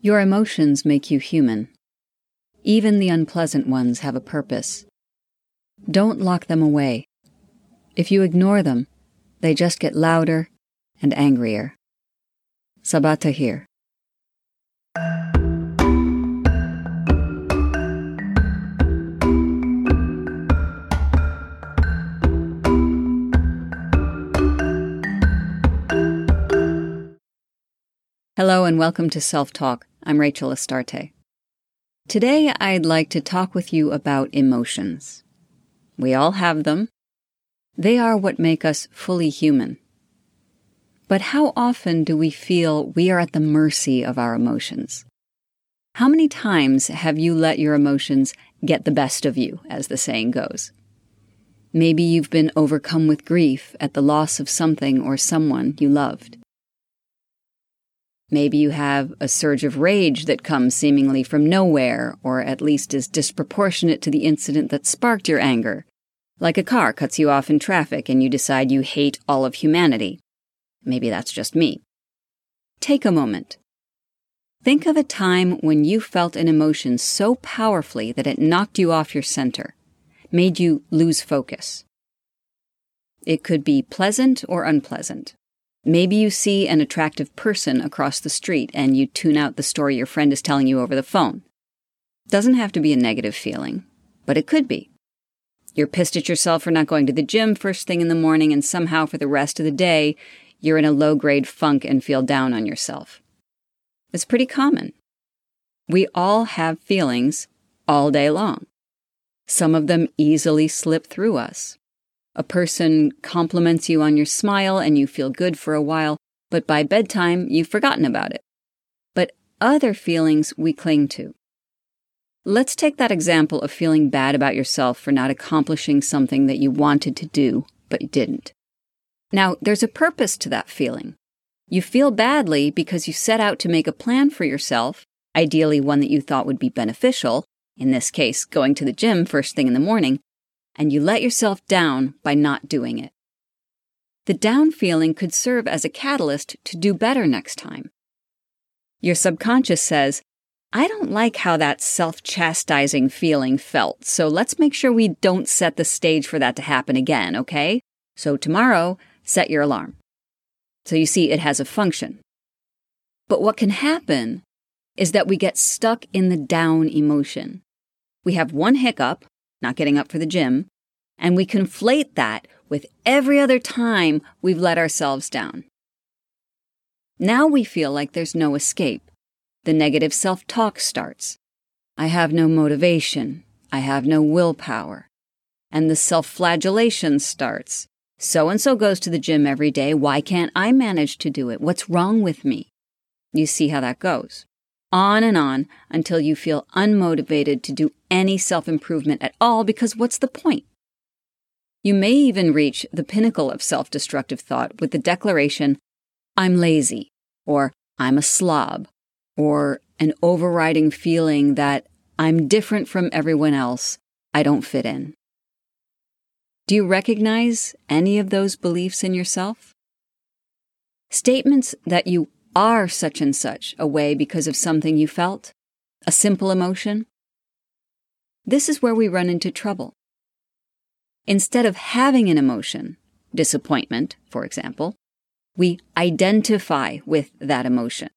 Your emotions make you human. Even the unpleasant ones have a purpose. Don't lock them away. If you ignore them, they just get louder and angrier. Sabaa Tahir. Hello and welcome to Self Talk. I'm Rachel Astarte. Today I'd like to talk with you about emotions. We all have them. They are what make us fully human. But how often do we feel we are at the mercy of our emotions? How many times have you let your emotions get the best of you, as the saying goes? Maybe you've been overcome with grief at the loss of something or someone you loved. Maybe you have a surge of rage that comes seemingly from nowhere, or at least is disproportionate to the incident that sparked your anger. Like a car cuts you off in traffic and you decide you hate all of humanity. Maybe that's just me. Take a moment. Think of a time when you felt an emotion so powerfully that it knocked you off your center, made you lose focus. It could be pleasant or unpleasant. Maybe you see an attractive person across the street and you tune out the story your friend is telling you over the phone. Doesn't have to be a negative feeling, but it could be. You're pissed at yourself for not going to the gym first thing in the morning, and somehow for the rest of the day, you're in a low grade funk and feel down on yourself. It's pretty common. We all have feelings all day long. Some of them easily slip through us. A person compliments you on your smile and you feel good for a while, but by bedtime you've forgotten about it. But other feelings we cling to. Let's take that example of feeling bad about yourself for not accomplishing something that you wanted to do, but didn't. Now, there's a purpose to that feeling. You feel badly because you set out to make a plan for yourself, ideally one that you thought would be beneficial, in this case, going to the gym first thing in the morning, and you let yourself down by not doing it. The down feeling could serve as a catalyst to do better next time. Your subconscious says, I don't like how that self chastising feeling felt, so let's make sure we don't set the stage for that to happen again, okay? So tomorrow, set your alarm. So you see, it has a function. But what can happen is that we get stuck in the down emotion. We have one hiccup, not getting up for the gym, and we conflate that with every other time we've let ourselves down. Now we feel like there's no escape. The negative self talk starts. I have no motivation. I have no willpower. And the self flagellation starts. So and so goes to the gym every day. Why can't I manage to do it? What's wrong with me? You see how that goes on and on until you feel unmotivated to do any self improvement at all because what's the point? You may even reach the pinnacle of self destructive thought with the declaration, I'm lazy, or I'm a slob, or an overriding feeling that I'm different from everyone else, I don't fit in. Do you recognize any of those beliefs in yourself? Statements that you are such and such a way because of something you felt, a simple emotion. This is where we run into trouble. Instead of having an emotion, disappointment, for example, we identify with that emotion.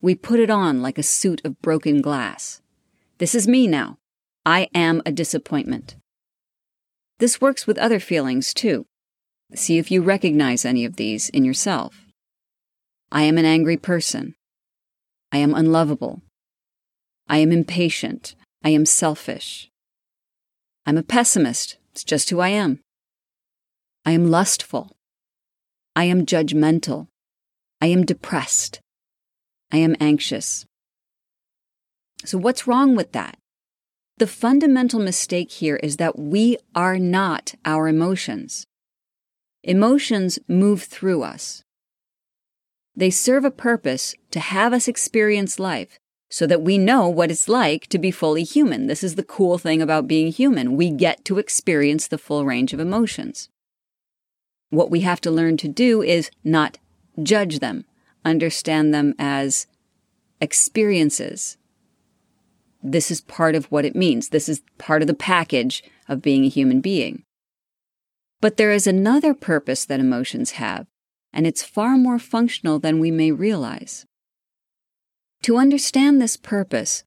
We put it on like a suit of broken glass. This is me now. I am a disappointment. This works with other feelings too. See if you recognize any of these in yourself. I am an angry person. I am unlovable. I am impatient. I am selfish. I'm a pessimist. It's just who I am. I am lustful. I am judgmental. I am depressed. I am anxious. So, what's wrong with that? The fundamental mistake here is that we are not our emotions. Emotions move through us. They serve a purpose to have us experience life so that we know what it's like to be fully human. This is the cool thing about being human. We get to experience the full range of emotions. What we have to learn to do is not judge them, understand them as experiences. This is part of what it means. This is part of the package of being a human being. But there is another purpose that emotions have, and it's far more functional than we may realize. To understand this purpose,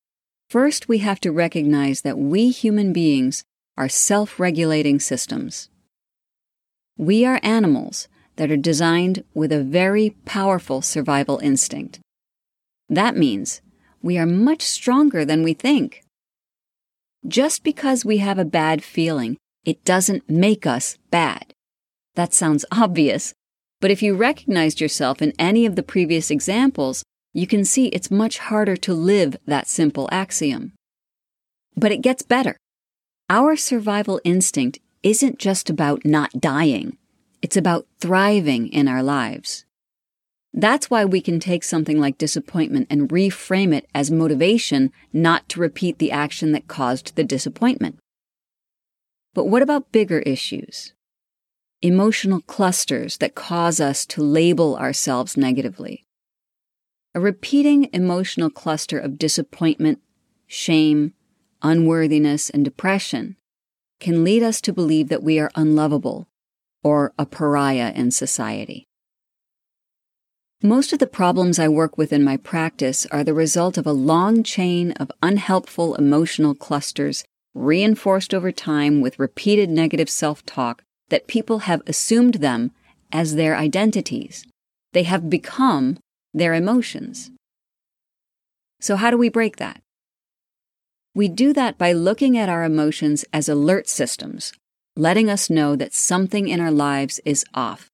first we have to recognize that we human beings are self regulating systems. We are animals that are designed with a very powerful survival instinct. That means we are much stronger than we think. Just because we have a bad feeling, it doesn't make us bad. That sounds obvious, but if you recognized yourself in any of the previous examples, you can see it's much harder to live that simple axiom. But it gets better. Our survival instinct isn't just about not dying, it's about thriving in our lives. That's why we can take something like disappointment and reframe it as motivation not to repeat the action that caused the disappointment. But what about bigger issues? Emotional clusters that cause us to label ourselves negatively. A repeating emotional cluster of disappointment, shame, unworthiness, and depression can lead us to believe that we are unlovable or a pariah in society. Most of the problems I work with in my practice are the result of a long chain of unhelpful emotional clusters reinforced over time with repeated negative self talk that people have assumed them as their identities. They have become their emotions. So, how do we break that? We do that by looking at our emotions as alert systems, letting us know that something in our lives is off.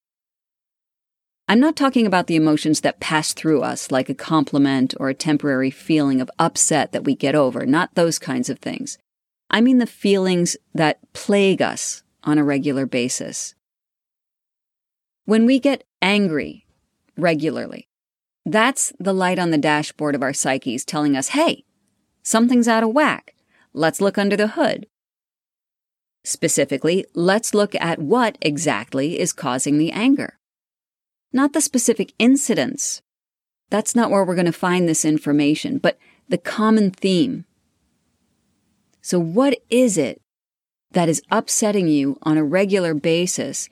I'm not talking about the emotions that pass through us, like a compliment or a temporary feeling of upset that we get over, not those kinds of things. I mean the feelings that plague us on a regular basis. When we get angry regularly, that's the light on the dashboard of our psyches telling us, hey, Something's out of whack. Let's look under the hood. Specifically, let's look at what exactly is causing the anger. Not the specific incidents. That's not where we're going to find this information, but the common theme. So, what is it that is upsetting you on a regular basis,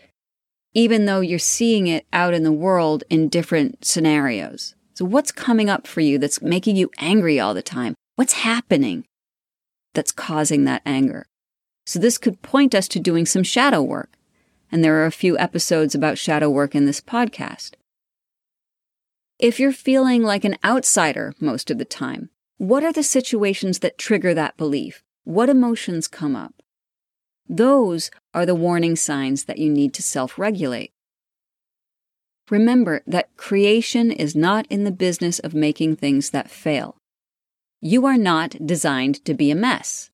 even though you're seeing it out in the world in different scenarios? So, what's coming up for you that's making you angry all the time? What's happening that's causing that anger? So, this could point us to doing some shadow work. And there are a few episodes about shadow work in this podcast. If you're feeling like an outsider most of the time, what are the situations that trigger that belief? What emotions come up? Those are the warning signs that you need to self regulate. Remember that creation is not in the business of making things that fail. You are not designed to be a mess.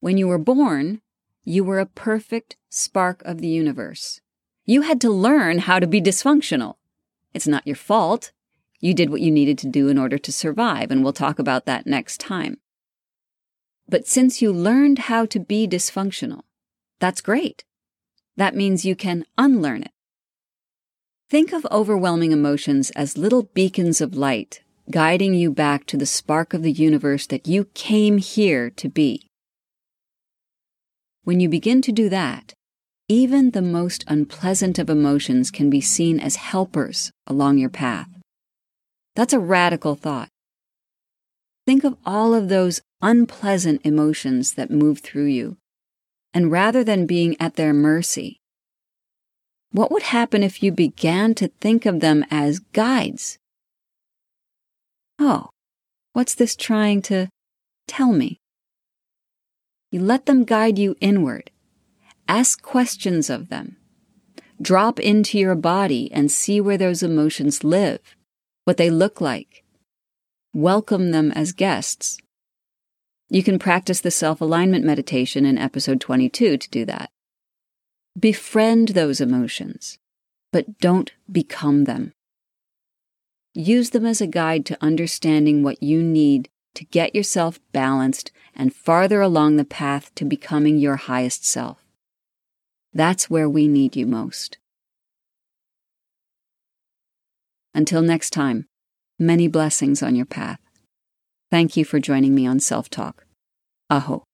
When you were born, you were a perfect spark of the universe. You had to learn how to be dysfunctional. It's not your fault. You did what you needed to do in order to survive, and we'll talk about that next time. But since you learned how to be dysfunctional, that's great. That means you can unlearn it. Think of overwhelming emotions as little beacons of light guiding you back to the spark of the universe that you came here to be. When you begin to do that, even the most unpleasant of emotions can be seen as helpers along your path. That's a radical thought. Think of all of those unpleasant emotions that move through you, and rather than being at their mercy, what would happen if you began to think of them as guides Oh, what's this trying to tell me? You let them guide you inward. Ask questions of them. Drop into your body and see where those emotions live, what they look like. Welcome them as guests. You can practice the self alignment meditation in episode 22 to do that. Befriend those emotions, but don't become them. Use them as a guide to understanding what you need to get yourself balanced and farther along the path to becoming your highest self. That's where we need you most. Until next time, many blessings on your path. Thank you for joining me on Self Talk. Aho.